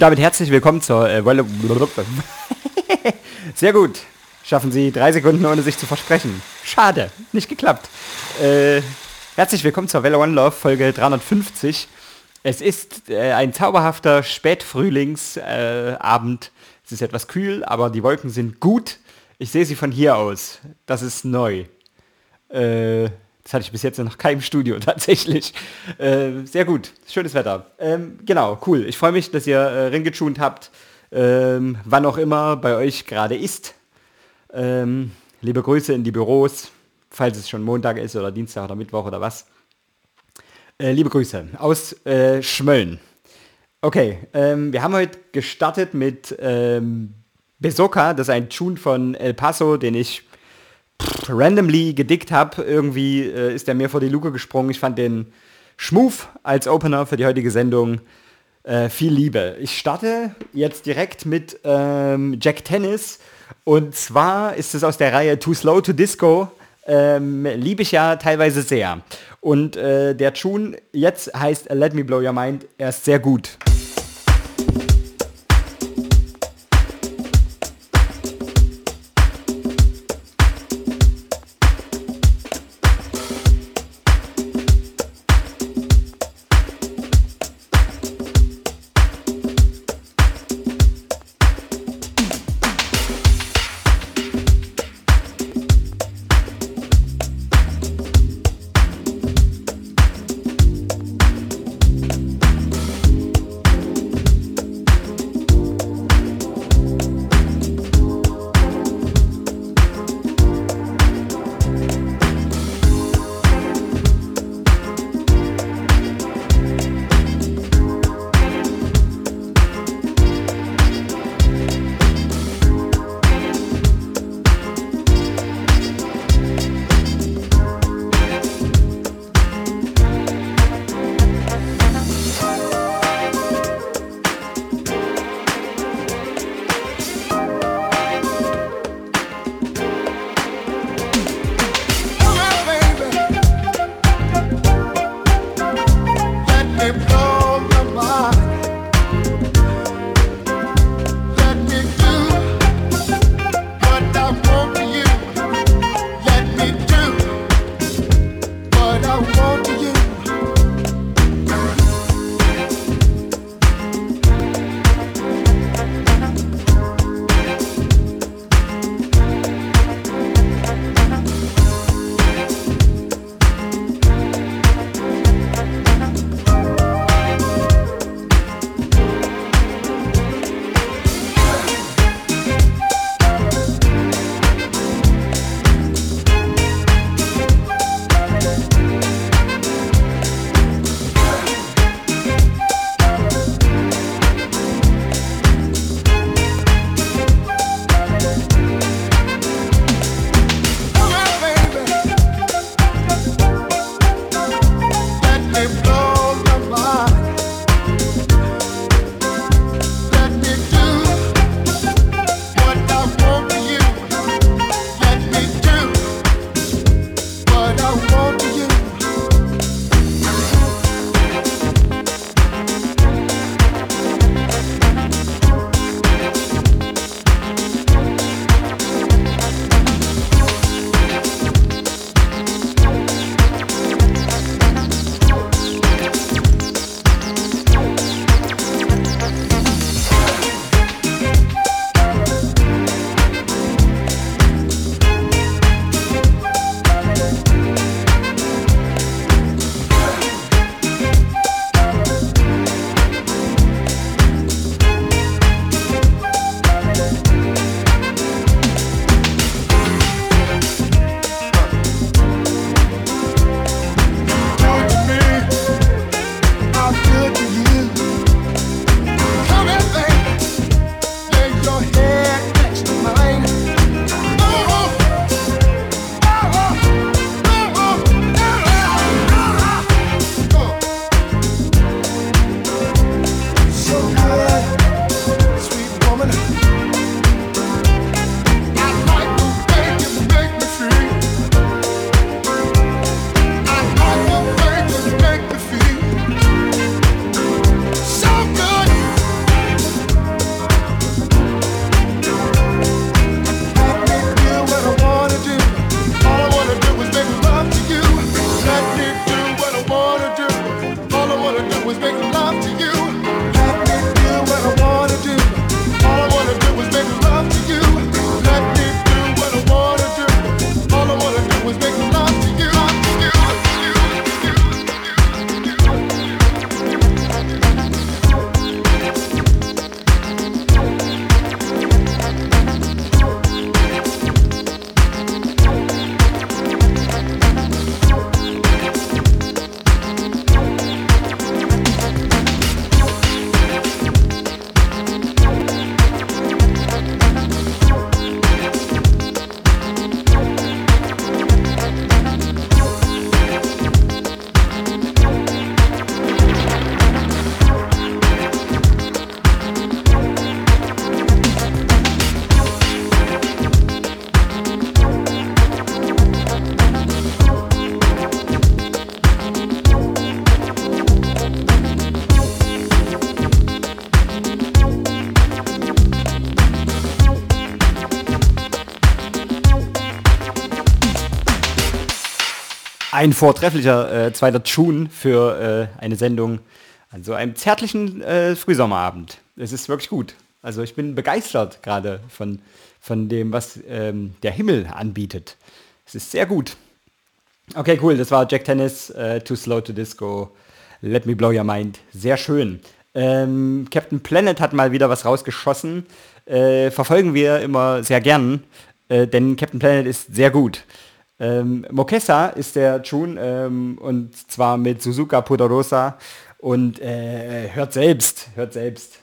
Und damit herzlich willkommen zur äh. Sehr gut. Schaffen Sie drei Sekunden, ohne sich zu versprechen. Schade, nicht geklappt. Äh, herzlich willkommen zur Welle One Love, Folge 350. Es ist äh, ein zauberhafter Spätfrühlingsabend. Äh, es ist etwas kühl, aber die Wolken sind gut. Ich sehe sie von hier aus. Das ist neu. Äh, das hatte ich bis jetzt noch keinem Studio tatsächlich. Äh, sehr gut, schönes Wetter. Ähm, genau, cool. Ich freue mich, dass ihr äh, ringetunt habt, ähm, wann auch immer bei euch gerade ist. Ähm, liebe Grüße in die Büros, falls es schon Montag ist oder Dienstag oder Mittwoch oder was. Äh, liebe Grüße aus äh, Schmölln. Okay, ähm, wir haben heute gestartet mit ähm, Besoka, das ist ein Tune von El Paso, den ich randomly gedickt habe. Irgendwie äh, ist er mir vor die Luke gesprungen. Ich fand den Schmuf als Opener für die heutige Sendung äh, viel Liebe. Ich starte jetzt direkt mit ähm, Jack Tennis. Und zwar ist es aus der Reihe Too Slow to Disco. Ähm, liebe ich ja teilweise sehr. Und äh, der Tune jetzt heißt Let Me Blow Your Mind. Er ist sehr gut. Ein vortrefflicher äh, zweiter Tune für äh, eine Sendung an so einem zärtlichen äh, Frühsommerabend. Es ist wirklich gut. Also ich bin begeistert gerade von, von dem, was ähm, der Himmel anbietet. Es ist sehr gut. Okay, cool. Das war Jack Tennis, äh, Too Slow to Disco, Let Me Blow Your Mind. Sehr schön. Ähm, Captain Planet hat mal wieder was rausgeschossen. Äh, verfolgen wir immer sehr gern, äh, denn Captain Planet ist sehr gut. Ähm, Mokessa ist der Tune ähm, und zwar mit Suzuka Poderosa und äh, hört selbst, hört selbst.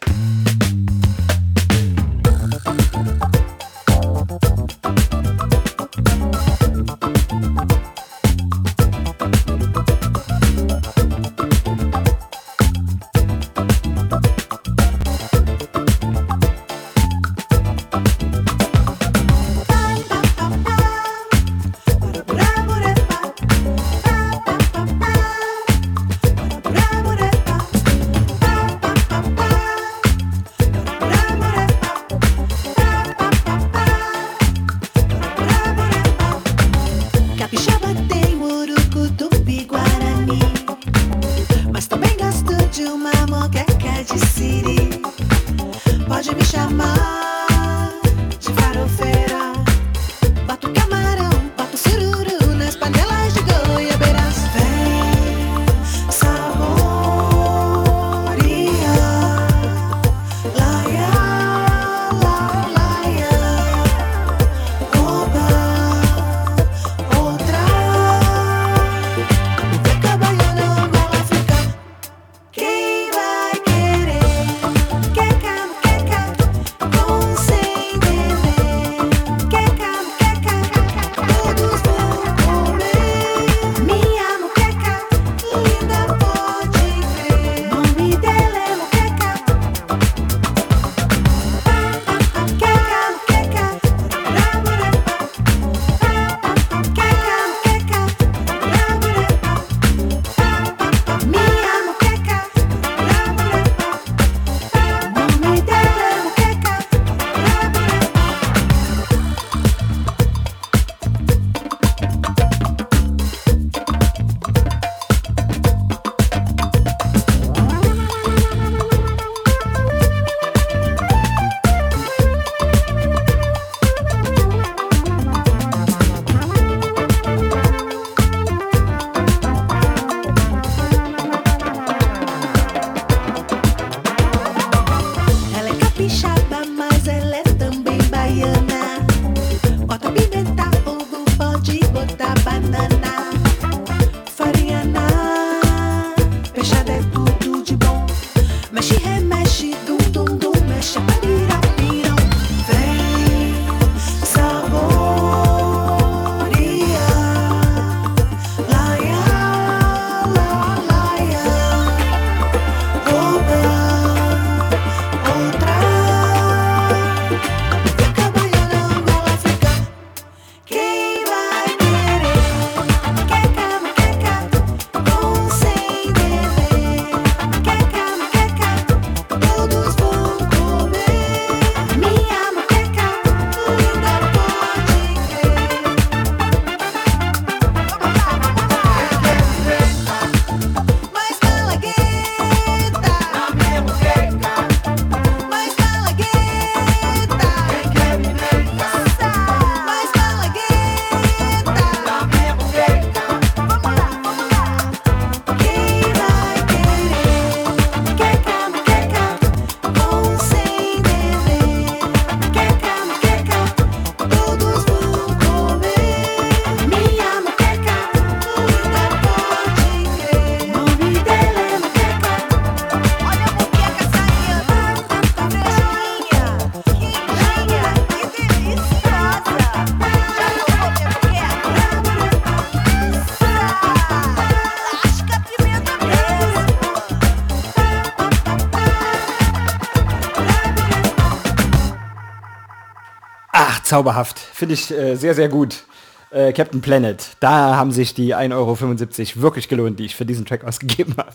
zauberhaft. Finde ich äh, sehr, sehr gut. Äh, Captain Planet. Da haben sich die 1,75 Euro wirklich gelohnt, die ich für diesen Track ausgegeben habe.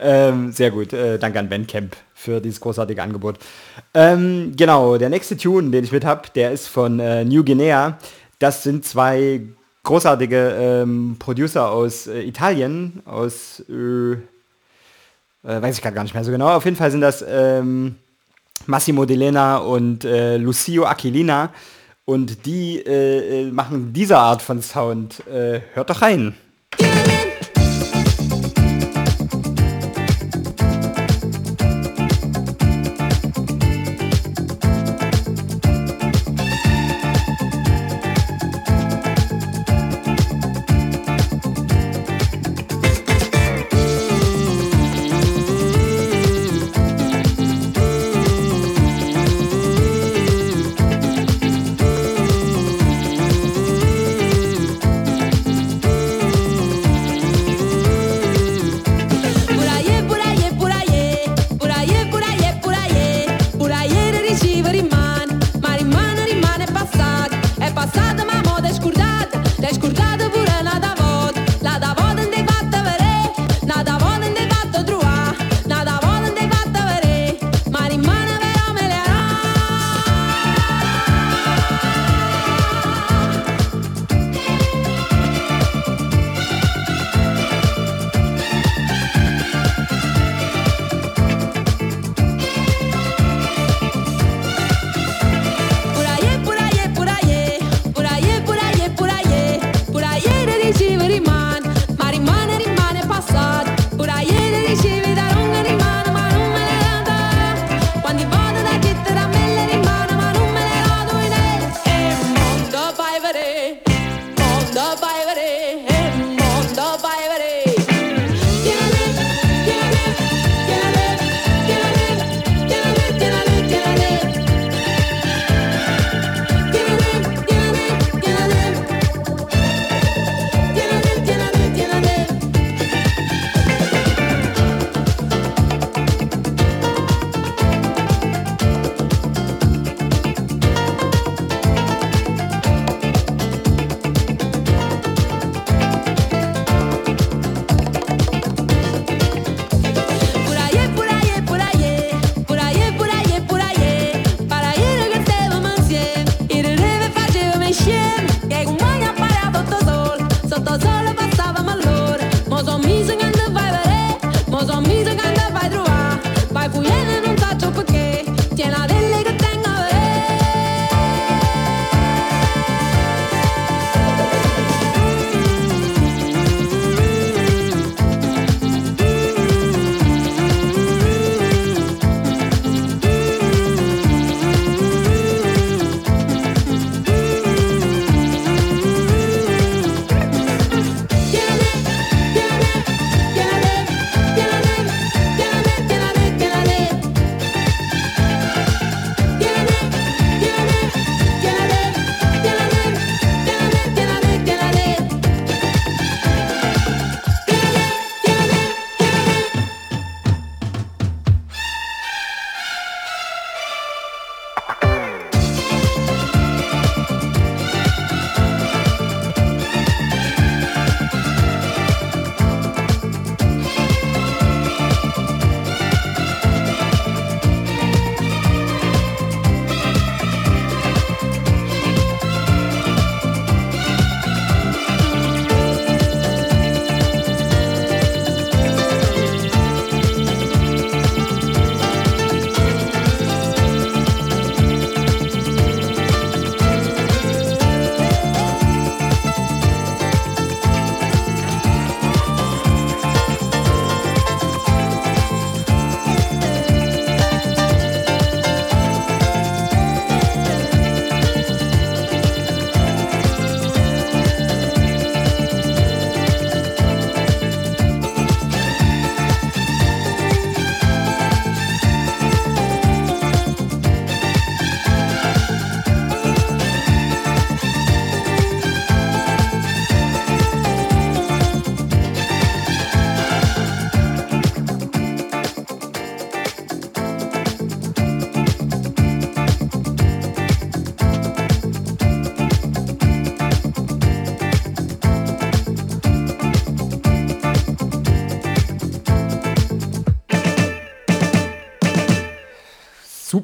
ähm, sehr gut. Äh, danke an camp für dieses großartige Angebot. Ähm, genau, der nächste Tune, den ich mit habe, der ist von äh, New Guinea. Das sind zwei großartige ähm, Producer aus äh, Italien, aus... Äh, weiß ich gerade gar nicht mehr so genau. Auf jeden Fall sind das... Ähm, Massimo Delena und äh, Lucio Aquilina. Und die äh, äh machen diese Art von Sound. Äh, hört doch rein.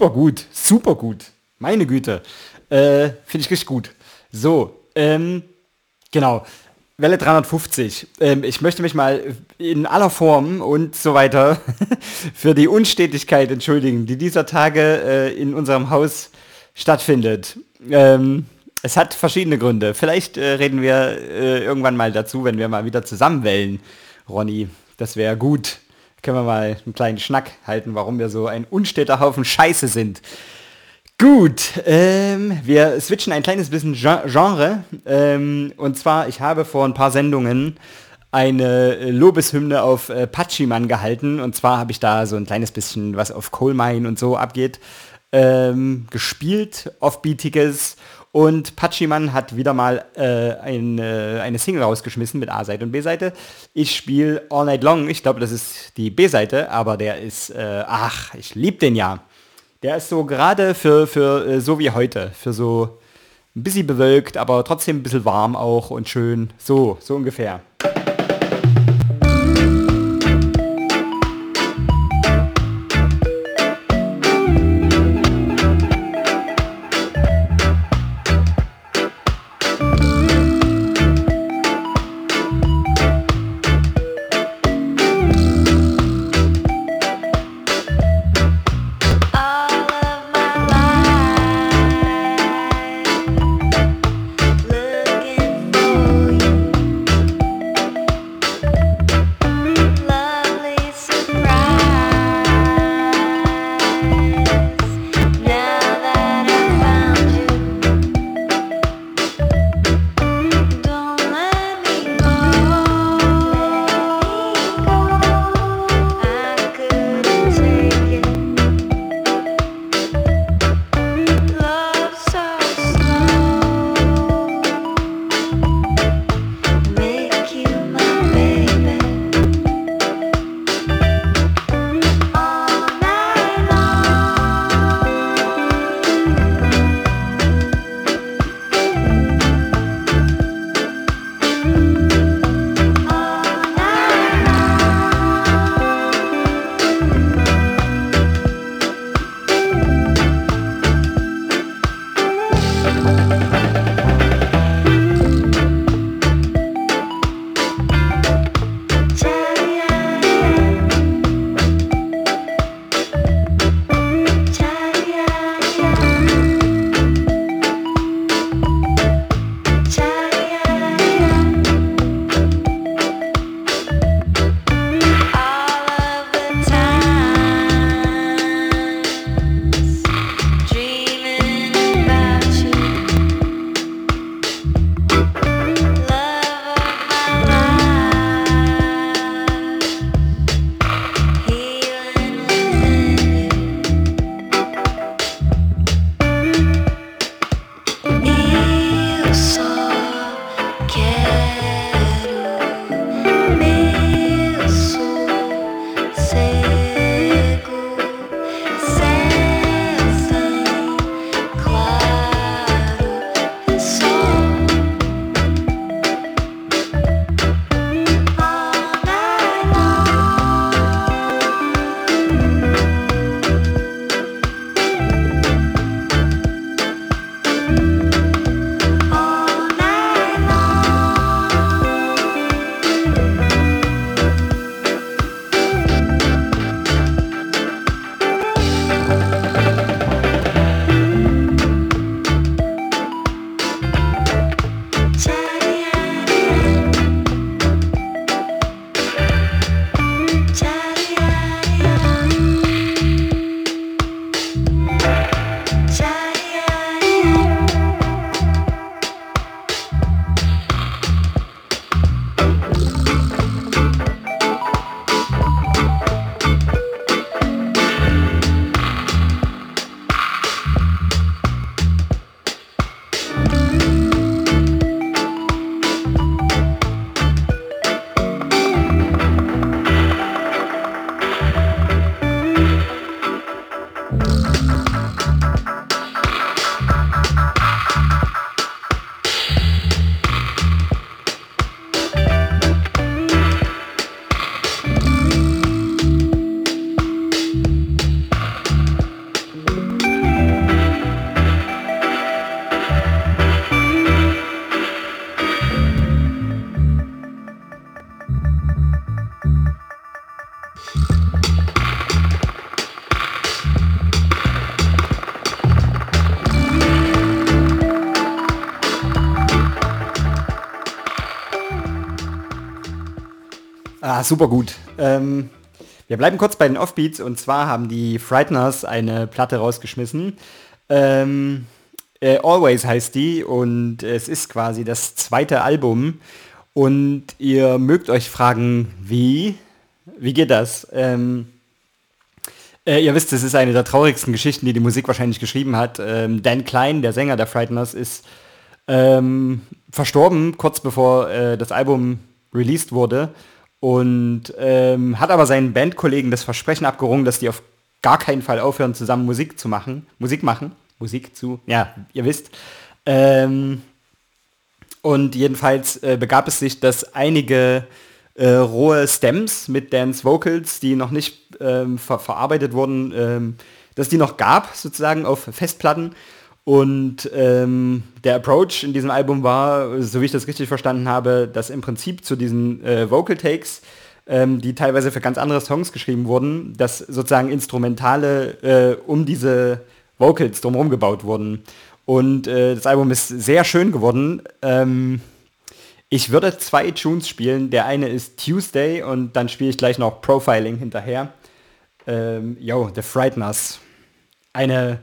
super gut, super gut. Meine Güte. Äh, Finde ich richtig gut. So, ähm, genau. Welle 350. Ähm, ich möchte mich mal in aller Form und so weiter für die Unstetigkeit entschuldigen, die dieser Tage äh, in unserem Haus stattfindet. Ähm, es hat verschiedene Gründe. Vielleicht äh, reden wir äh, irgendwann mal dazu, wenn wir mal wieder zusammenwellen, Ronny. Das wäre gut. Können wir mal einen kleinen Schnack halten, warum wir so ein unsteter Haufen Scheiße sind. Gut, ähm, wir switchen ein kleines bisschen Genre. Ähm, und zwar, ich habe vor ein paar Sendungen eine Lobeshymne auf äh, Pachiman gehalten. Und zwar habe ich da so ein kleines bisschen, was auf Coal Mine und so abgeht, ähm, gespielt, offbeatiges. Und Pachiman hat wieder mal äh, ein, äh, eine Single rausgeschmissen mit A-Seite und B-Seite. Ich spiele All Night Long. Ich glaube, das ist die B-Seite, aber der ist, äh, ach, ich liebe den ja. Der ist so gerade für, für äh, so wie heute, für so ein bisschen bewölkt, aber trotzdem ein bisschen warm auch und schön. So, so ungefähr. Super gut. Ähm, wir bleiben kurz bei den Offbeats und zwar haben die Frighteners eine Platte rausgeschmissen. Ähm, äh, Always heißt die und es ist quasi das zweite Album und ihr mögt euch fragen, wie? Wie geht das? Ähm, äh, ihr wisst, es ist eine der traurigsten Geschichten, die die Musik wahrscheinlich geschrieben hat. Ähm, Dan Klein, der Sänger der Frighteners, ist ähm, verstorben, kurz bevor äh, das Album released wurde und ähm, hat aber seinen Bandkollegen das Versprechen abgerungen, dass die auf gar keinen Fall aufhören, zusammen Musik zu machen, Musik machen. Musik zu, ja, ihr wisst. Ähm, und jedenfalls äh, begab es sich, dass einige äh, rohe Stems mit Dance Vocals, die noch nicht ähm, ver verarbeitet wurden, ähm, dass die noch gab, sozusagen auf Festplatten. Und ähm, der Approach in diesem Album war, so wie ich das richtig verstanden habe, dass im Prinzip zu diesen äh, Vocal Takes, ähm, die teilweise für ganz andere Songs geschrieben wurden, dass sozusagen Instrumentale äh, um diese Vocals drumherum gebaut wurden. Und äh, das Album ist sehr schön geworden. Ähm, ich würde zwei Tunes spielen. Der eine ist Tuesday und dann spiele ich gleich noch Profiling hinterher. Ähm, yo, The Frighteners. Eine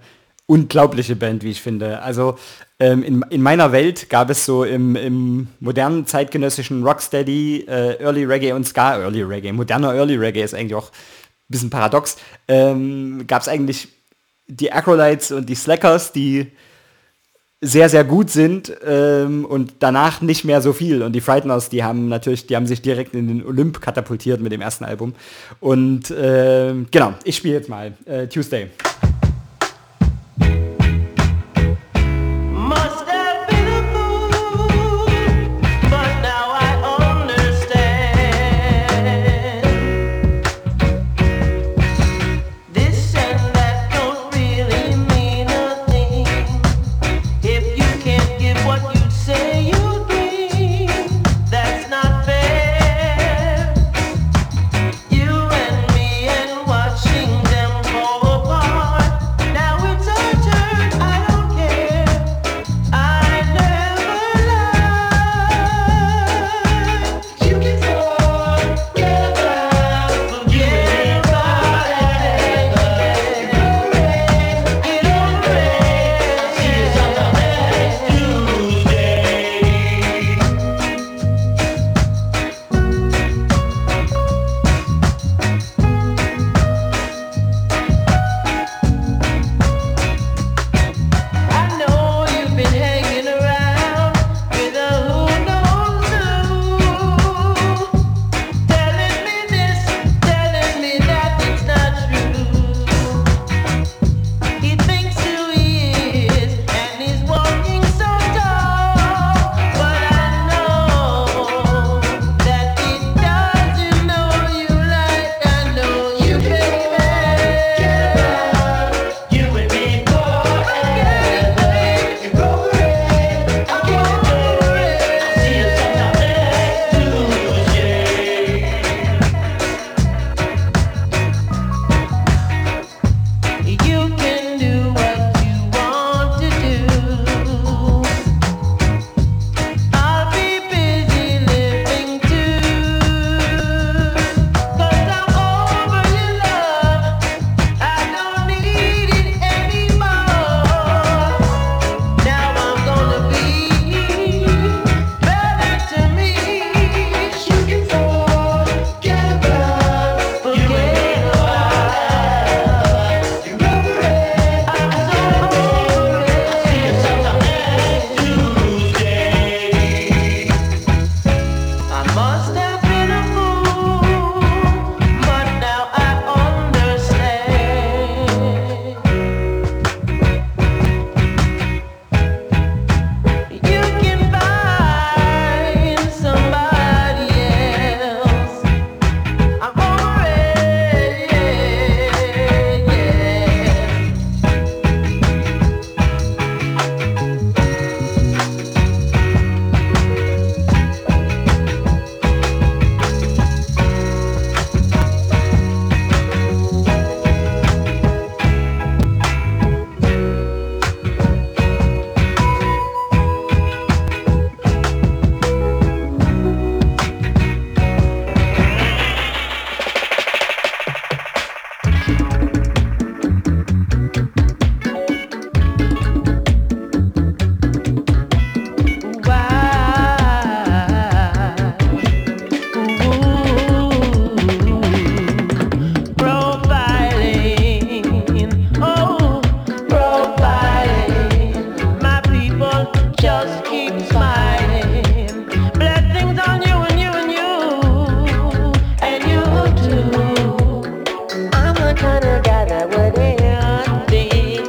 unglaubliche Band, wie ich finde. Also ähm, in, in meiner Welt gab es so im, im modernen zeitgenössischen Rocksteady, äh, Early Reggae und Ska Early Reggae. Moderner Early Reggae ist eigentlich auch ein bisschen paradox. Ähm, gab es eigentlich die Acrolites und die Slackers, die sehr, sehr gut sind ähm, und danach nicht mehr so viel. Und die Frighteners, die haben natürlich, die haben sich direkt in den Olymp katapultiert mit dem ersten Album. Und äh, genau, ich spiele jetzt mal äh, Tuesday. Bye.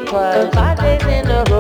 Cause I live in a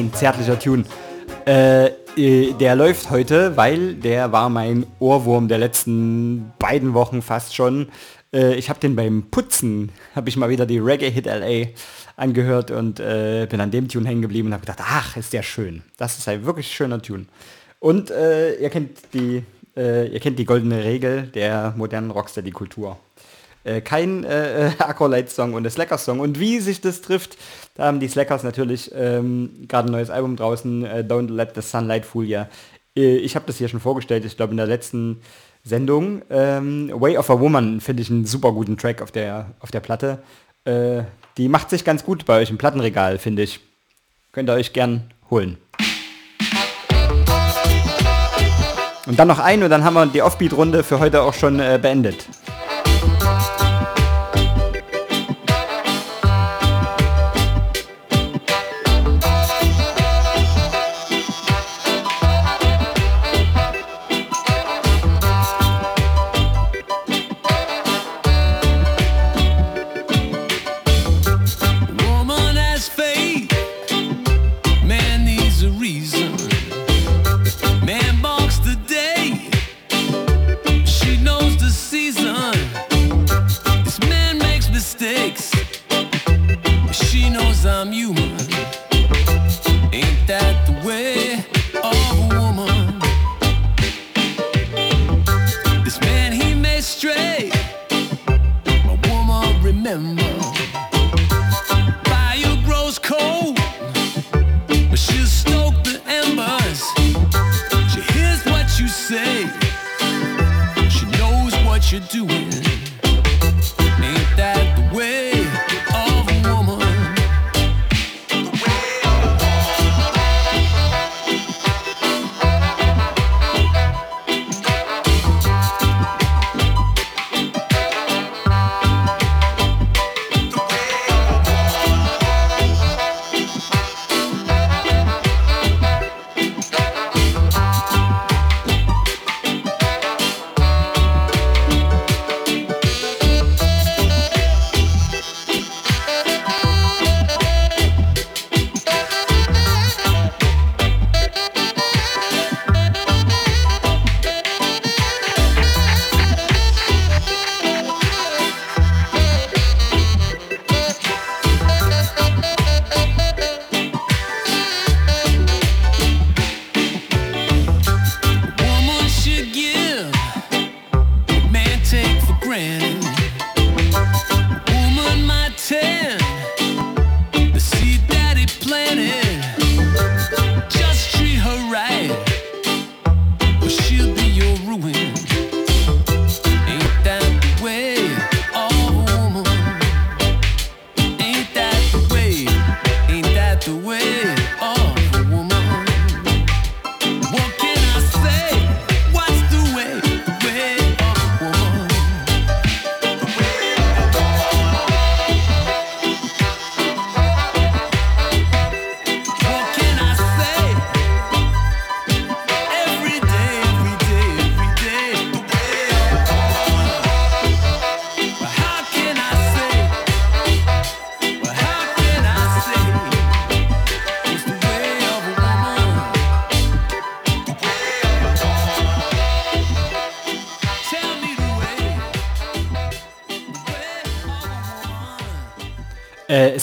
ein zärtlicher Tune. Äh, äh, der läuft heute, weil der war mein Ohrwurm der letzten beiden Wochen fast schon. Äh, ich habe den beim Putzen, habe ich mal wieder die Reggae Hit LA angehört und äh, bin an dem Tune hängen geblieben und habe gedacht, ach, ist der schön. Das ist ein wirklich schöner Tune. Und äh, ihr kennt die, äh, ihr kennt die goldene Regel der modernen Rocksteady-Kultur. Äh, kein äh, Acrolite-Song und ein Slackers-Song. Und wie sich das trifft, da haben die Slackers natürlich ähm, gerade ein neues Album draußen, äh, Don't Let the Sunlight Fool Ya. Äh, ich habe das hier schon vorgestellt, ich glaube in der letzten Sendung. Ähm, Way of a Woman finde ich einen super guten Track auf der, auf der Platte. Äh, die macht sich ganz gut bei euch im Plattenregal, finde ich. Könnt ihr euch gern holen. Und dann noch ein und dann haben wir die Offbeat-Runde für heute auch schon äh, beendet.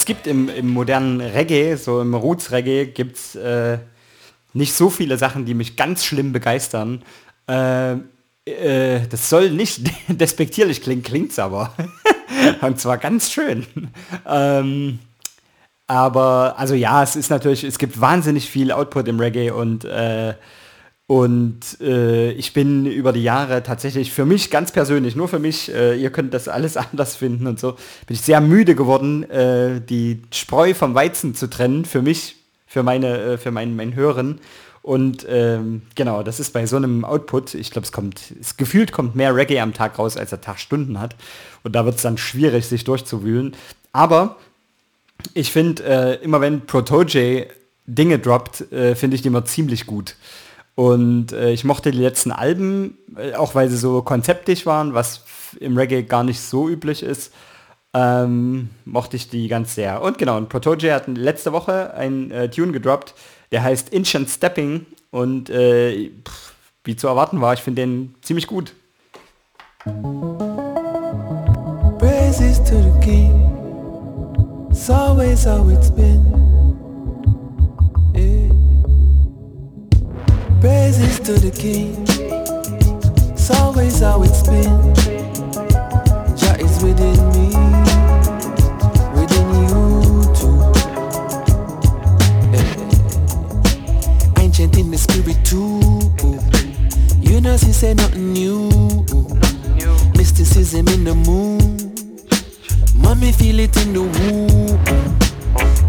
Gibt im, im, modernen Reggae, so im Roots-Reggae, gibt es äh, nicht so viele Sachen, die mich ganz schlimm begeistern. Äh, äh das soll nicht despektierlich klingen, es aber. Und zwar ganz schön. ähm, aber, also ja, es ist natürlich, es gibt wahnsinnig viel Output im Reggae und äh, und äh, ich bin über die Jahre tatsächlich für mich ganz persönlich, nur für mich, äh, ihr könnt das alles anders finden und so, bin ich sehr müde geworden, äh, die Spreu vom Weizen zu trennen, für mich, für meine, äh, für meinen, meinen Hören. Und ähm, genau, das ist bei so einem Output, ich glaube, es kommt, es gefühlt kommt mehr Reggae am Tag raus, als der Tag Stunden hat. Und da wird es dann schwierig, sich durchzuwühlen. Aber ich finde, äh, immer wenn Protoje Dinge droppt, äh, finde ich die immer ziemlich gut. Und äh, ich mochte die letzten Alben, äh, auch weil sie so konzeptisch waren, was im Reggae gar nicht so üblich ist, ähm, mochte ich die ganz sehr. Und genau, und Protoje hat letzte Woche ein äh, Tune gedroppt, der heißt Ancient Stepping und äh, pff, wie zu erwarten war, ich finde den ziemlich gut. Praises to the King, it's always how it's been. Praises to the King. It's always how it's been. Jah is within me, within you too. Yeah. Ancient in the spirit too. You know, she say nothing new. Mysticism in the moon. Mommy feel it in the womb.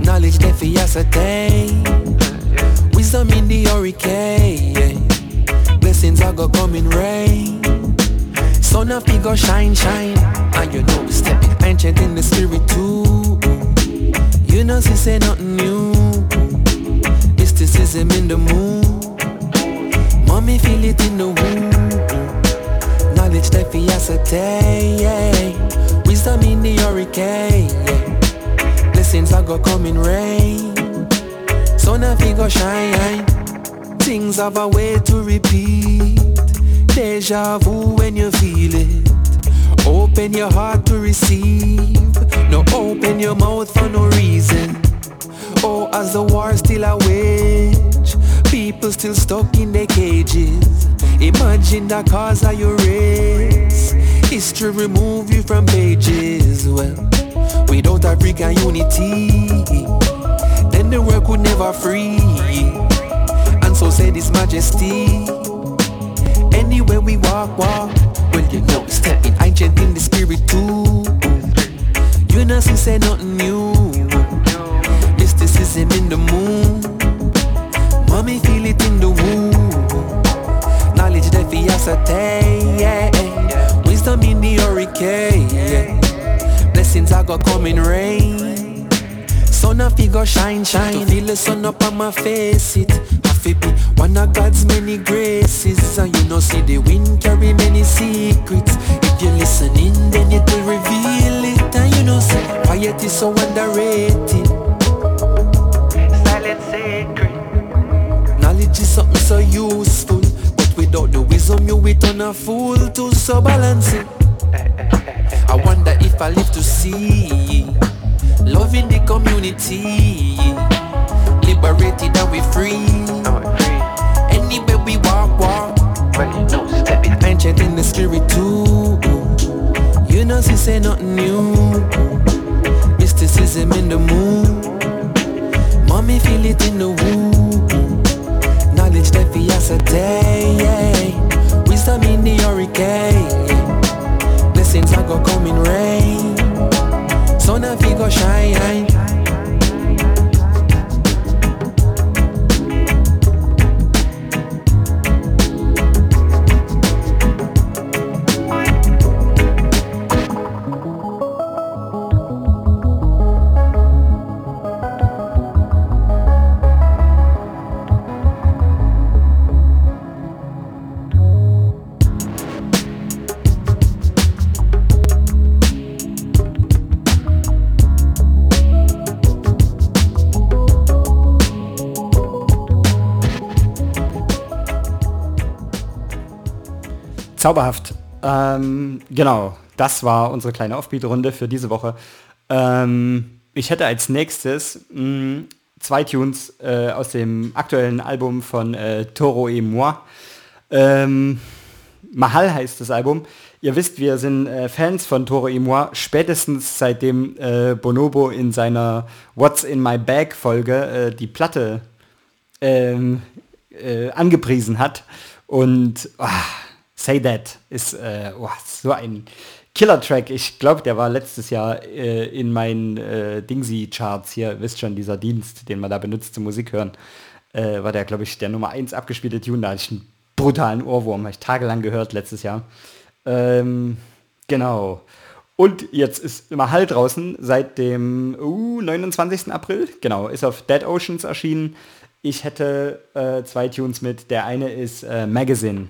Knowledge that for ascertain. Wisdom in the hurricane. Blessings are gonna come in rain. Sun of go shine, shine. And you know we stepping ancient in the spirit too. You know she say nothing new. Mysticism in the moon. Mommy feel it in the womb. Knowledge that we ascertain. Wisdom in the hurricane. Blessings are come in rain. Sun a go shine. Things have a way to repeat. Deja vu when you feel it. Open your heart to receive. No open your mouth for no reason. Oh, as the war still a wage People still stuck in their cages. Imagine the cause of your race. History remove you from pages. Well, without African unity the world could never free. And so said His Majesty. Anywhere we walk, walk. Well, you know, stepping ancient in the spirit too. You know, she said nothing new. Mysticism in the moon. Mommy feel it in the womb. Knowledge that we ascertain. Wisdom in the hurricane. Blessings are gonna come in rain. Sun a figure shine, shine. To feel the sun up on my face, it have to be one of God's many graces. And you know, see the wind carry many secrets. If you're listening, then it will reveal it. And you know, see quiet is so underrated. Silent sacred. Knowledge is something so useful, but without the wisdom, you will turn a fool to so balance eh, it. Eh, eh, I wonder if I live to see Love in the community. Liberated and we free. Anywhere we walk, walk. Ancient in the spirit too. You know, she say nothing new. Mysticism in the moon. Mommy feel it in the womb. Knowledge that we ascertain. Wisdom in the hurricane. Blessings are gonna come in rain. Sun a fi go shine Zauberhaft. Ähm, genau, das war unsere kleine Offbeat-Runde für diese Woche. Ähm, ich hätte als nächstes mh, zwei Tunes äh, aus dem aktuellen Album von äh, Toro et moi. Ähm, Mahal heißt das Album. Ihr wisst, wir sind äh, Fans von Toro et moi, spätestens seitdem äh, Bonobo in seiner What's in my bag Folge äh, die Platte ähm, äh, angepriesen hat. Und oh, Say That ist oh, so ein Killer-Track. Ich glaube, der war letztes Jahr äh, in meinen äh, Dingsy-Charts hier, wisst schon, dieser Dienst, den man da benutzt zum Musik hören, äh, war der, glaube ich, der Nummer 1 abgespielte Tune. Da hatte ich einen brutalen Ohrwurm, habe ich tagelang gehört letztes Jahr. Ähm, genau. Und jetzt ist immer Hall draußen seit dem uh, 29. April. Genau, ist auf Dead Oceans erschienen. Ich hätte äh, zwei Tunes mit. Der eine ist äh, Magazine.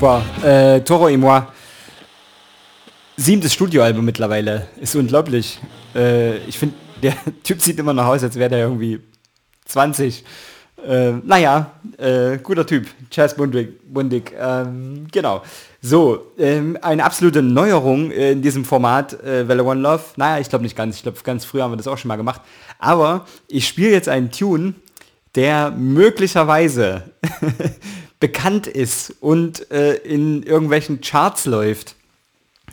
Super. Äh, Toro et moi. Siebtes Studioalbum mittlerweile. Ist unglaublich. Äh, ich finde, der Typ sieht immer noch aus, als wäre der irgendwie 20. Äh, naja, äh, guter Typ. Chas Bundig. Bundig ähm, genau. So, ähm, eine absolute Neuerung in diesem Format, äh, Welle One Love. Naja, ich glaube nicht ganz. Ich glaube, ganz früher haben wir das auch schon mal gemacht. Aber ich spiele jetzt einen Tune, der möglicherweise bekannt ist und äh, in irgendwelchen Charts läuft.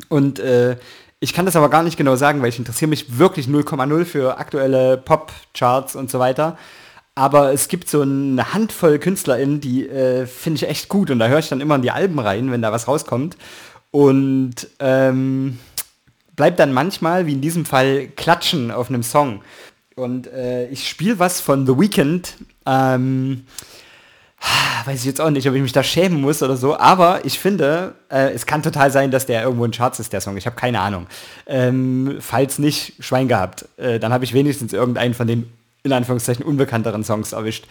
Und äh, ich kann das aber gar nicht genau sagen, weil ich interessiere mich wirklich 0,0 für aktuelle Pop-Charts und so weiter. Aber es gibt so eine Handvoll KünstlerInnen, die äh, finde ich echt gut und da höre ich dann immer in die Alben rein, wenn da was rauskommt. Und ähm, bleibt dann manchmal, wie in diesem Fall, klatschen auf einem Song. Und äh, ich spiele was von The Weeknd. Ähm, weiß ich jetzt auch nicht, ob ich mich da schämen muss oder so, aber ich finde, äh, es kann total sein, dass der irgendwo in Charts ist, der Song. Ich habe keine Ahnung. Ähm, falls nicht, Schwein gehabt. Äh, dann habe ich wenigstens irgendeinen von den, in Anführungszeichen, unbekannteren Songs erwischt.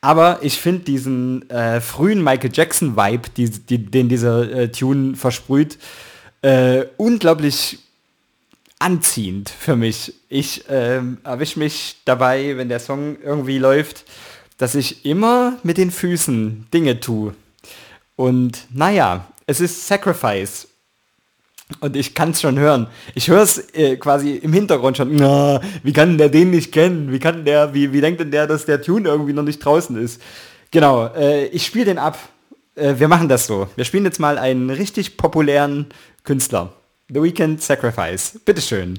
Aber ich finde diesen äh, frühen Michael Jackson-Vibe, die, die, den dieser äh, Tune versprüht, äh, unglaublich anziehend für mich. Ich ähm, erwische mich dabei, wenn der Song irgendwie läuft, dass ich immer mit den Füßen Dinge tue. Und naja, es ist Sacrifice. Und ich kann es schon hören. Ich höre es äh, quasi im Hintergrund schon. Na, wie kann der den nicht kennen? Wie kann der, wie, wie denkt denn der, dass der Tune irgendwie noch nicht draußen ist? Genau, äh, ich spiele den ab. Äh, wir machen das so. Wir spielen jetzt mal einen richtig populären Künstler. The Weekend Sacrifice. Bitteschön.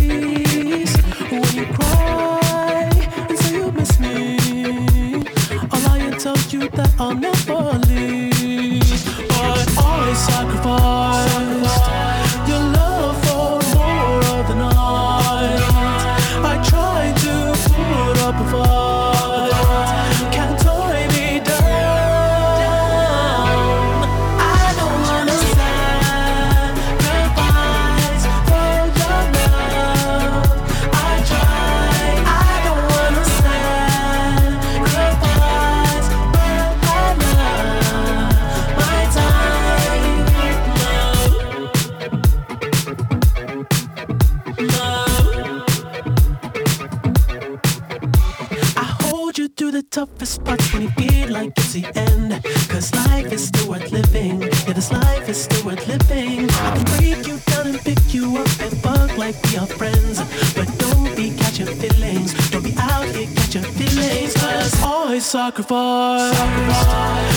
I'm not falling. I sacrifice. your love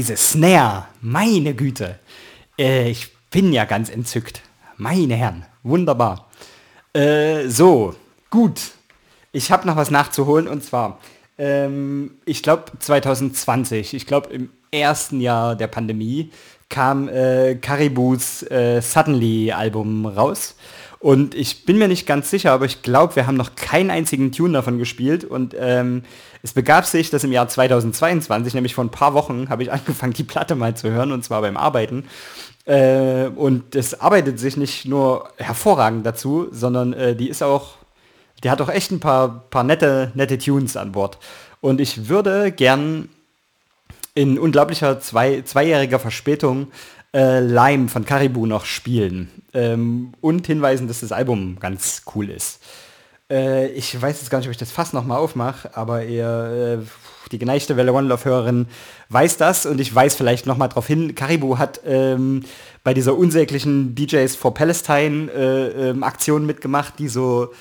diese Snare. Meine Güte. Äh, ich bin ja ganz entzückt. Meine Herren. Wunderbar. Äh, so, gut. Ich habe noch was nachzuholen und zwar, ähm, ich glaube 2020, ich glaube im ersten Jahr der Pandemie kam äh, Caribous äh, Suddenly Album raus. Und ich bin mir nicht ganz sicher, aber ich glaube, wir haben noch keinen einzigen Tune davon gespielt. Und ähm, es begab sich, dass im Jahr 2022, nämlich vor ein paar Wochen, habe ich angefangen, die Platte mal zu hören, und zwar beim Arbeiten. Äh, und es arbeitet sich nicht nur hervorragend dazu, sondern äh, die ist auch, die hat auch echt ein paar, paar nette, nette Tunes an Bord. Und ich würde gern in unglaublicher zwei, zweijähriger Verspätung äh, Lime von Caribou noch spielen ähm, und hinweisen, dass das Album ganz cool ist. Äh, ich weiß jetzt gar nicht, ob ich das Fass nochmal aufmache, aber ihr, äh, die geneigte Welle One Love Hörerin weiß das und ich weiß vielleicht nochmal darauf hin, Caribou hat ähm, bei dieser unsäglichen DJs for Palestine äh, ähm, Aktion mitgemacht, die so,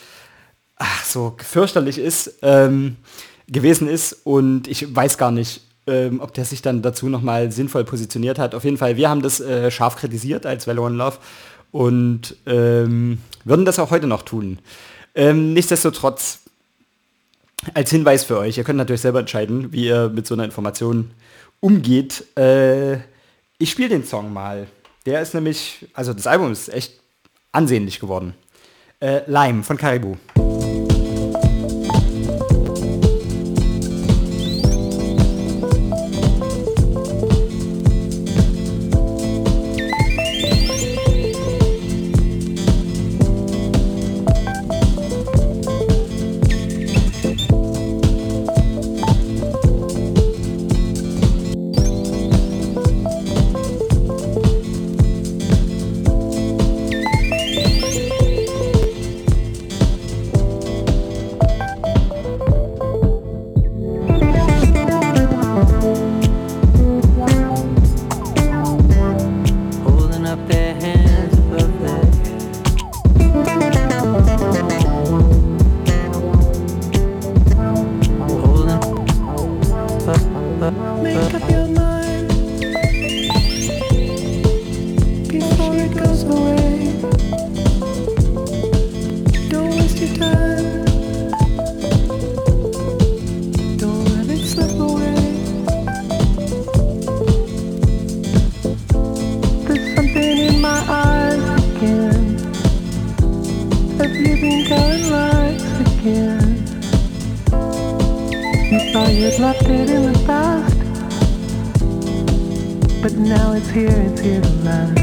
ach, so fürchterlich ist, ähm, gewesen ist und ich weiß gar nicht, ähm, ob der sich dann dazu nochmal sinnvoll positioniert hat. Auf jeden Fall, wir haben das äh, scharf kritisiert als Velo One Love und ähm, würden das auch heute noch tun. Ähm, nichtsdestotrotz, als Hinweis für euch, ihr könnt natürlich selber entscheiden, wie ihr mit so einer Information umgeht. Äh, ich spiele den Song mal. Der ist nämlich, also das Album ist echt ansehnlich geworden. Äh, Lime von Caribou. Thought you'd left it in the past, but now it's here, it's here to last.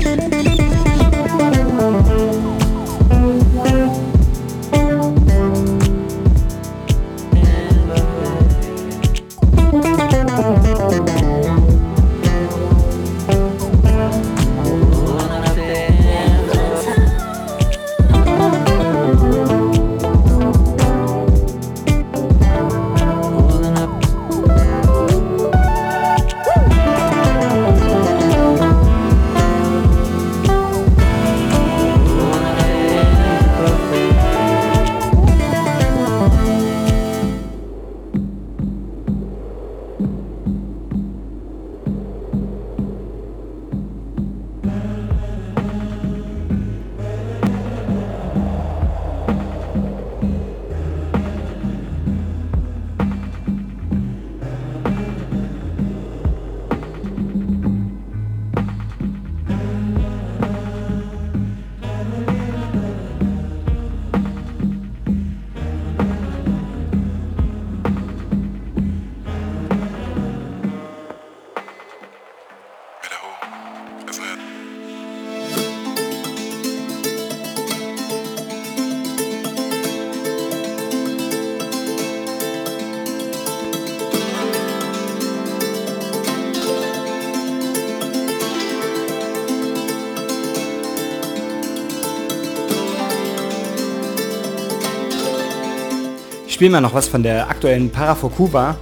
Ich spiele mal noch was von der aktuellen Parafokuba,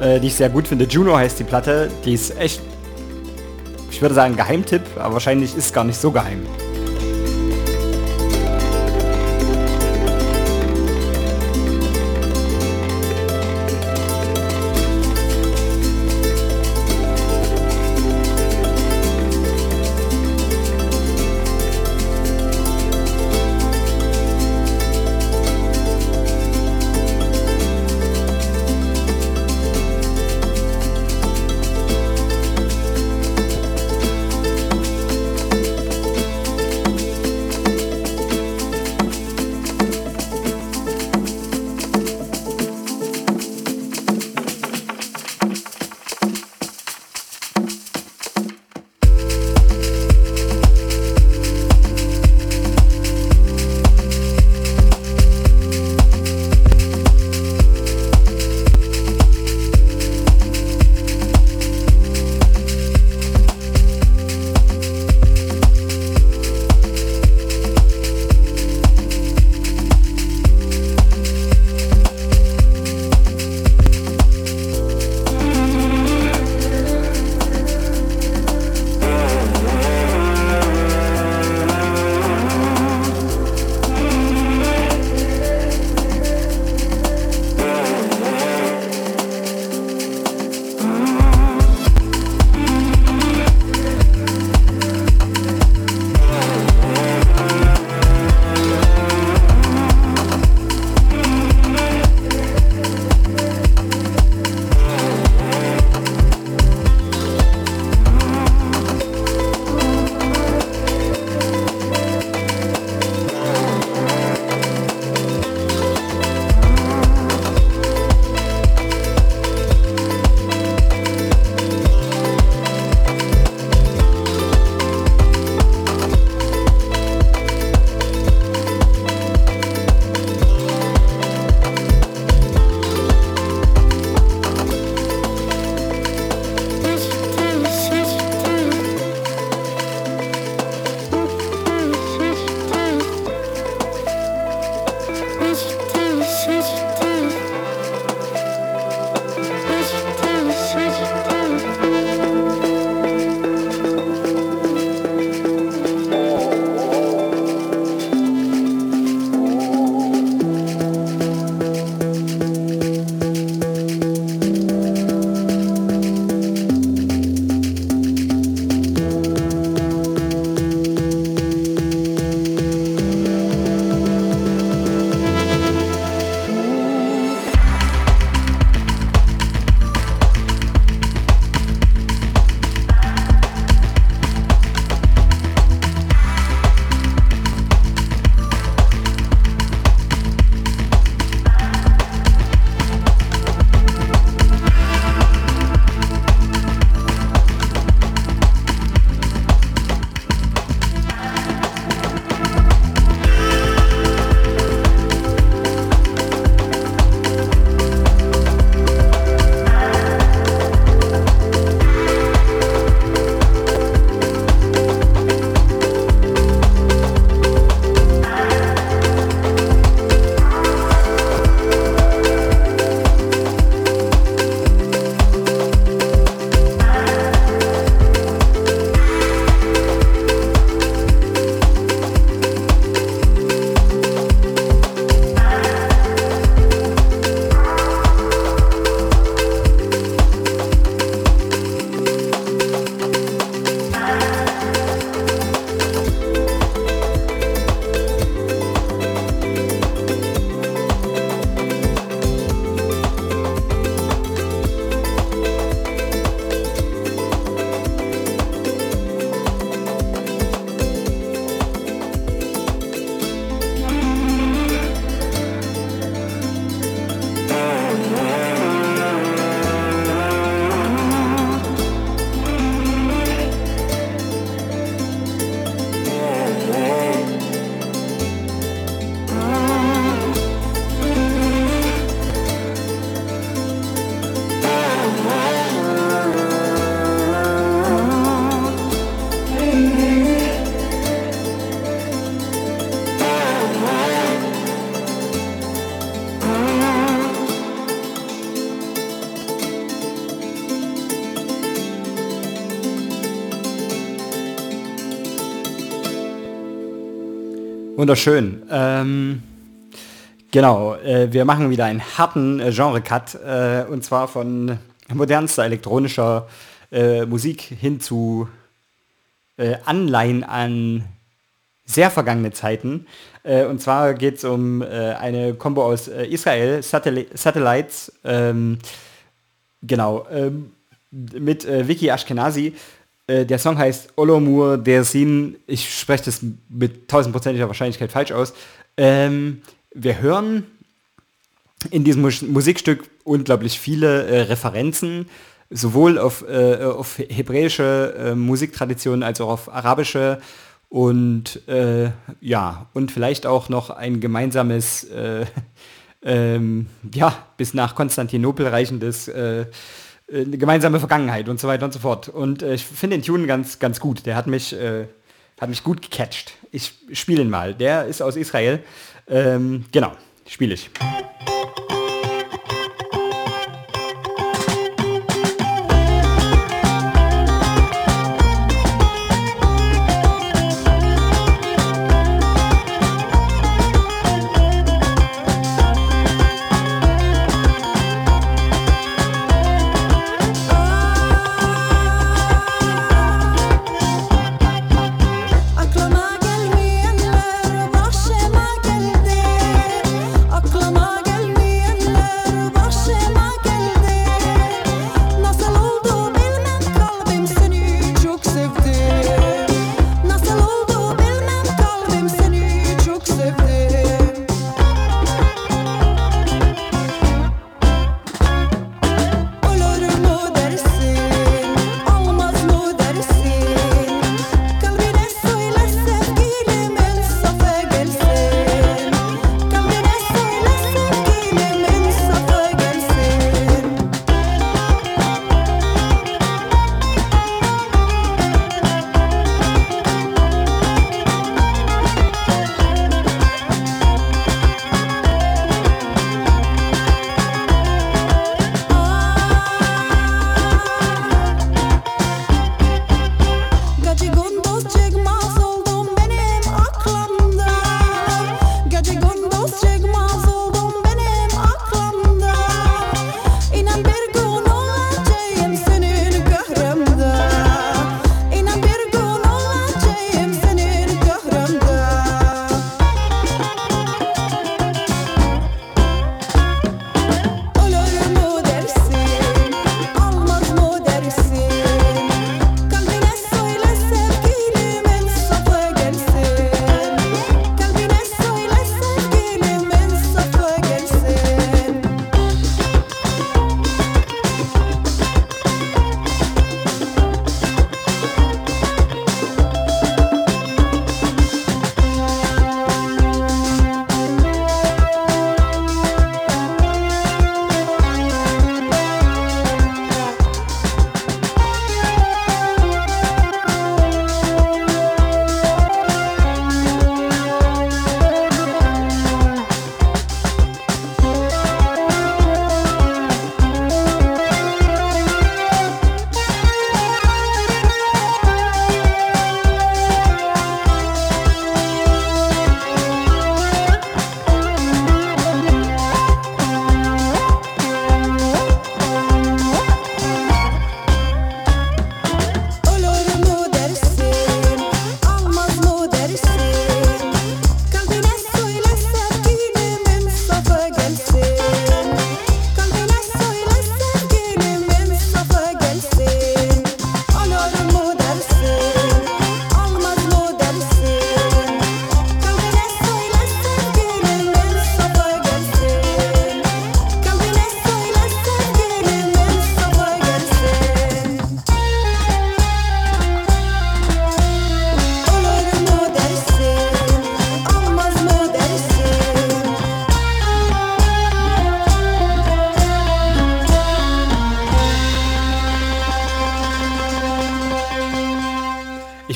äh, die ich sehr gut finde. Juno heißt die Platte. Die ist echt, ich würde sagen Geheimtipp, aber wahrscheinlich ist gar nicht so geheim. Wunderschön. Ähm, genau, äh, wir machen wieder einen harten äh, Genre-Cut äh, und zwar von modernster elektronischer äh, Musik hin zu äh, Anleihen an sehr vergangene Zeiten. Äh, und zwar geht es um eine Combo aus Israel, Satell Satellites, ähm, genau, ähm, mit Vicky Ashkenazi der Song heißt Olomur der Sin. Ich spreche das mit tausendprozentiger Wahrscheinlichkeit falsch aus. Ähm, wir hören in diesem Mus Musikstück unglaublich viele äh, Referenzen, sowohl auf, äh, auf hebräische äh, Musiktraditionen als auch auf arabische und äh, ja, und vielleicht auch noch ein gemeinsames, äh, ähm, ja, bis nach Konstantinopel reichendes äh, eine gemeinsame Vergangenheit und so weiter und so fort. Und äh, ich finde den Tune ganz, ganz gut. Der hat mich, äh, hat mich gut gecatcht. Ich spiele ihn mal. Der ist aus Israel. Ähm, genau, spiele ich.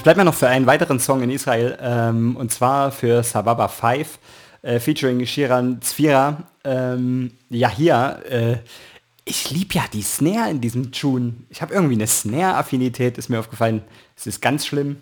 Bleibe mir noch für einen weiteren Song in Israel, ähm, und zwar für Sababa 5, äh, featuring Shiran Zfira. Ähm, ja, hier, äh, ich liebe ja die Snare in diesem Tune. Ich habe irgendwie eine Snare-Affinität, ist mir aufgefallen. Es ist ganz schlimm.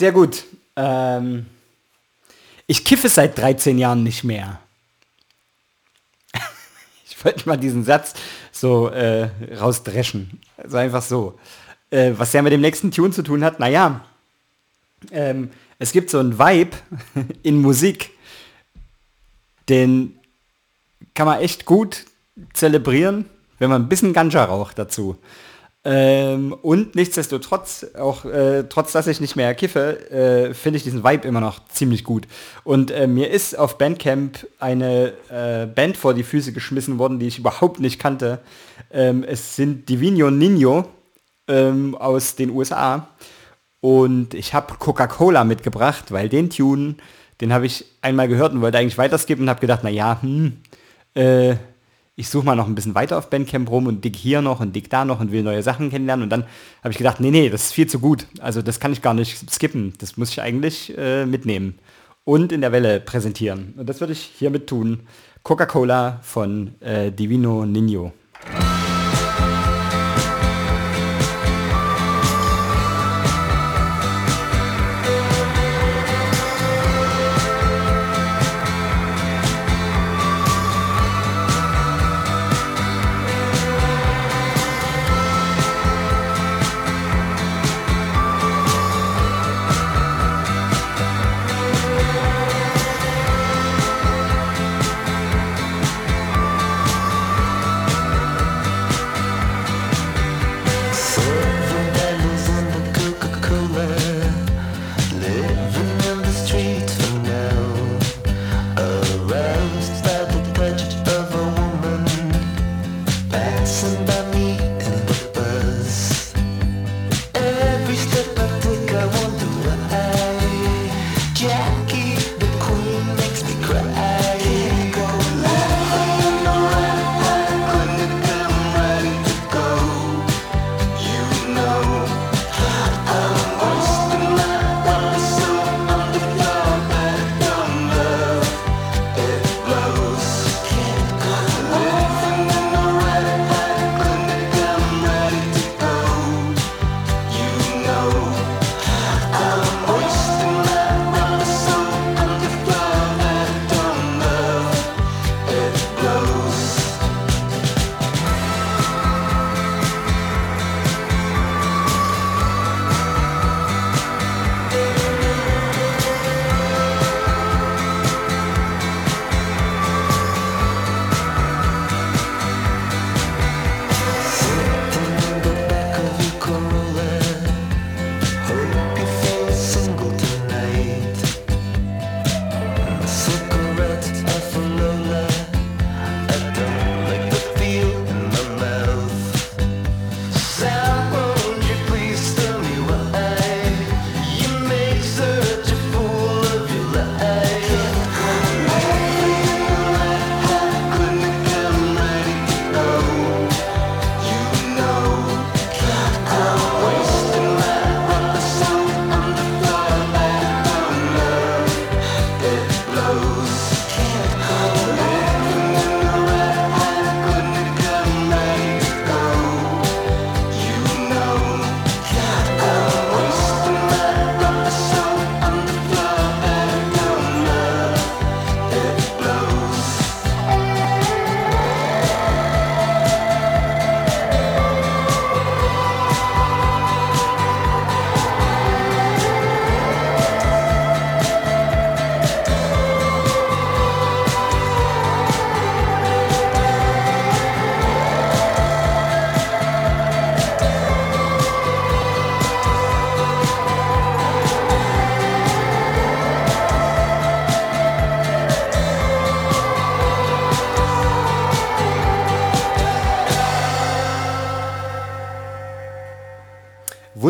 Sehr gut. Ähm, ich kiffe seit 13 Jahren nicht mehr. ich wollte mal diesen Satz so äh, rausdreschen. Also einfach so. Äh, was ja mit dem nächsten Tune zu tun hat, naja, ähm, es gibt so einen Vibe in Musik, den kann man echt gut zelebrieren, wenn man ein bisschen Ganja raucht dazu. Ähm, und nichtsdestotrotz, auch äh, trotz dass ich nicht mehr kiffe, äh, finde ich diesen Vibe immer noch ziemlich gut. Und äh, mir ist auf Bandcamp eine äh, Band vor die Füße geschmissen worden, die ich überhaupt nicht kannte. Ähm, es sind Divino Nino ähm, aus den USA. Und ich habe Coca-Cola mitgebracht, weil den Tune, den habe ich einmal gehört und wollte eigentlich weiterskippen und habe gedacht, naja, hm, äh, ich suche mal noch ein bisschen weiter auf Bandcamp rum und dick hier noch und dick da noch und will neue Sachen kennenlernen. Und dann habe ich gedacht, nee, nee, das ist viel zu gut. Also das kann ich gar nicht skippen. Das muss ich eigentlich äh, mitnehmen und in der Welle präsentieren. Und das würde ich hiermit tun. Coca-Cola von äh, Divino Nino.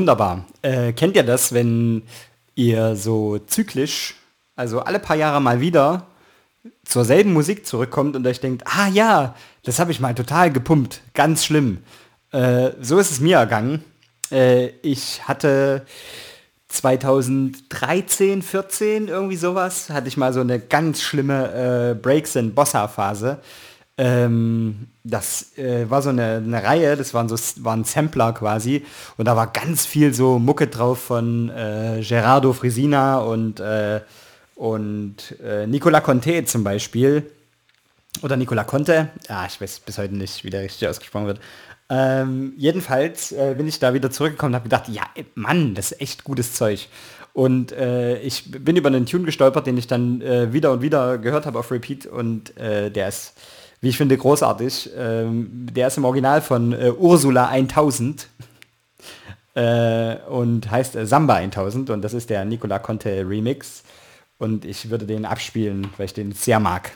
Wunderbar. Äh, kennt ihr das, wenn ihr so zyklisch, also alle paar Jahre mal wieder zur selben Musik zurückkommt und euch denkt, ah ja, das habe ich mal total gepumpt, ganz schlimm. Äh, so ist es mir ergangen. Äh, ich hatte 2013, 14, irgendwie sowas, hatte ich mal so eine ganz schlimme äh, Breaks and Bossa Phase. Ähm, das äh, war so eine, eine, Reihe, das waren so waren Sampler quasi und da war ganz viel so Mucke drauf von äh, Gerardo Frisina und äh, und äh, Nicola Conte zum Beispiel oder Nicola Conte, ja ich weiß bis heute nicht, wie der richtig ausgesprochen wird. Ähm, jedenfalls äh, bin ich da wieder zurückgekommen und habe gedacht, ja Mann, das ist echt gutes Zeug. Und äh, ich bin über einen Tune gestolpert, den ich dann äh, wieder und wieder gehört habe auf Repeat und äh, der ist wie ich finde, großartig. Ähm, der ist im Original von äh, Ursula 1000 äh, und heißt äh, Samba 1000 und das ist der Nicola Conte Remix. Und ich würde den abspielen, weil ich den sehr mag.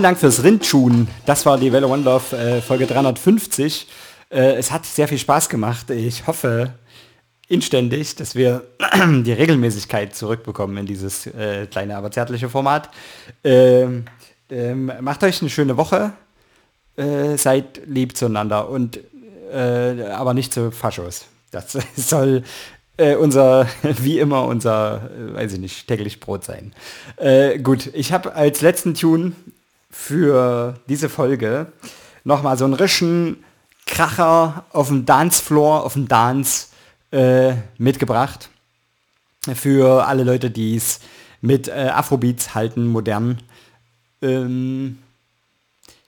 Vielen Dank fürs Rindtun. Das war die Welle One Love äh, Folge 350. Äh, es hat sehr viel Spaß gemacht. Ich hoffe inständig, dass wir die Regelmäßigkeit zurückbekommen in dieses äh, kleine, aber zärtliche Format. Ähm, ähm, macht euch eine schöne Woche. Äh, seid lieb zueinander und äh, aber nicht zu Faschos. Das soll äh, unser, wie immer, unser, weiß ich nicht, täglich Brot sein. Äh, gut, ich habe als letzten Tune für diese Folge nochmal so einen rischen Kracher auf dem Dancefloor, auf dem Dance äh, mitgebracht. Für alle Leute, die es mit äh, Afrobeats halten, modern, ähm,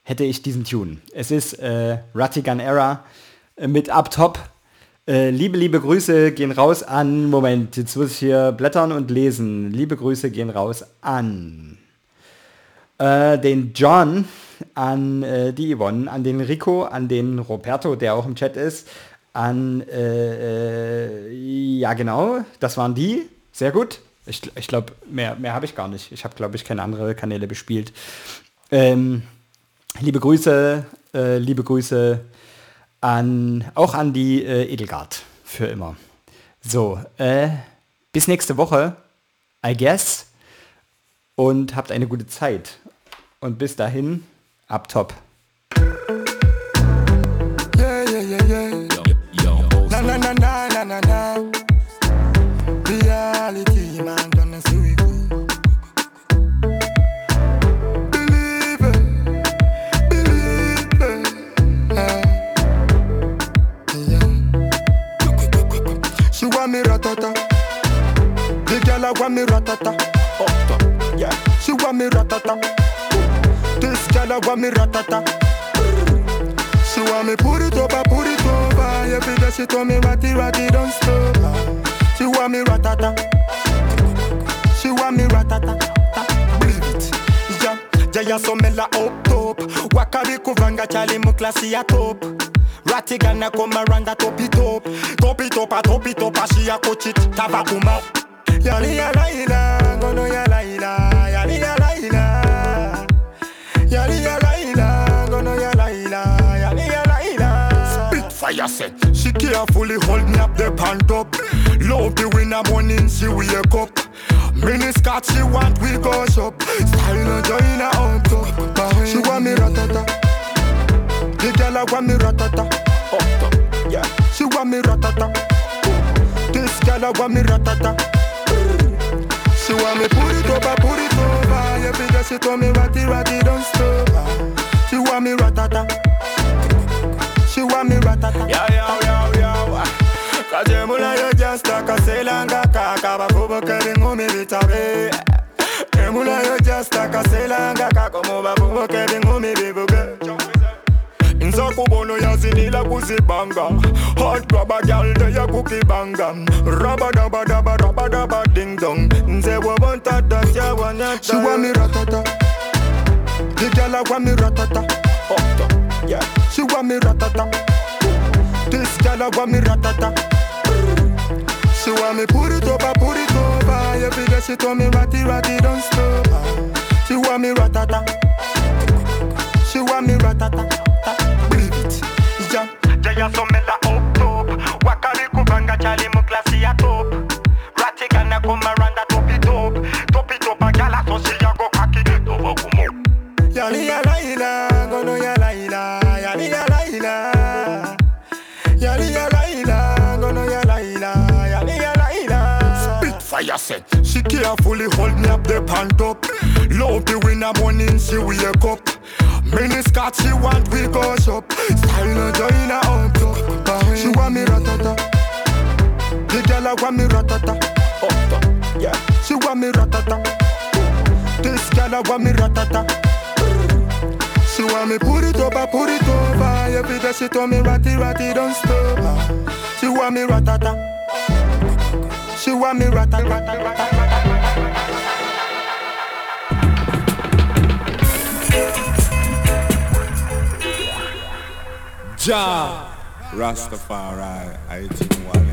hätte ich diesen Tune. Es ist äh, Ratigan Era äh, mit Up Top. Äh, liebe, liebe Grüße gehen raus an, Moment, jetzt muss ich hier blättern und lesen. Liebe Grüße gehen raus an äh, den John, an äh, die Yvonne, an den Rico, an den Roberto, der auch im Chat ist, an, äh, äh, ja genau, das waren die, sehr gut. Ich, ich glaube, mehr, mehr habe ich gar nicht. Ich habe, glaube ich, keine andere Kanäle bespielt. Ähm, liebe Grüße, äh, liebe Grüße an, auch an die äh, Edelgard für immer. So, äh, bis nächste Woche, I guess. Und habt eine gute Zeit. Und bis dahin, ab top. Yeah. She want me ratata. She want me ratata. Girl want me ratata. She want me put it I put it over. Every day she told me ratty ratty don't stop. She want me ratata. She want me ratata. Believe it. Yeah, yeah, yeah, so mela up top. Wakabi kuvanga chali mu klasi ya top. Ratty come around the top it up. Top it up, a top it up, a she a coach it. Tava kuma. Yali ya la ila, gono ya la ila, yali ya la ila. Yali fire set. She carefully hold me up the pant up. Love the winner morning she wake up. Mini skirt she want we go shop. Style no join her on top. She want me ratata. The girl I want me ratata. Up top, yeah. She want me ratata. This girl I want me ratata. She want me put it over, put it over. Every day she told me ratty, ratty, don't stop. She want me ratata. She want me ratata. Yo, yo, yo, yo. Kajemula yo jasta kaselanga kaka bakuba kari ngumi bitabe. Kajemula yo jasta kaselanga kaka mo bakuba kari ngumi bibuge. nza kubona oyazinila kuzibanga hotwaba gyalde yakukibanga rabadabadabadabadaba dingdong nze bwoba ntata syawanata siwamiratata ligala kwamiratata the girl I want me ratata. Up top, yeah. She want me ratata. This girl I want me ratata. She want me put it over, put it over. Every day she told me ratty, ratty, don't stop. She want me ratata. She want me ratata. Believe it, yeah. Jaya somela up top Wakali kubanga chali mu klasi ya top Ratigana kumaranda topi top Topi top it a gala so she ya go kaki Yali yala She carefully hold me up the pant up. Love the winner morning she wake up. Mini skirt she want we go shop. Style no join her top. She want me ratata. The girl I want me ratata. Up yeah. She want me ratata. This girl I want me ratata. She want me put it over, put it over. Every day she told me ratty, ratty, don't stop. She want me ratata. She want me ratata. Ja Rastafari, I think Wally.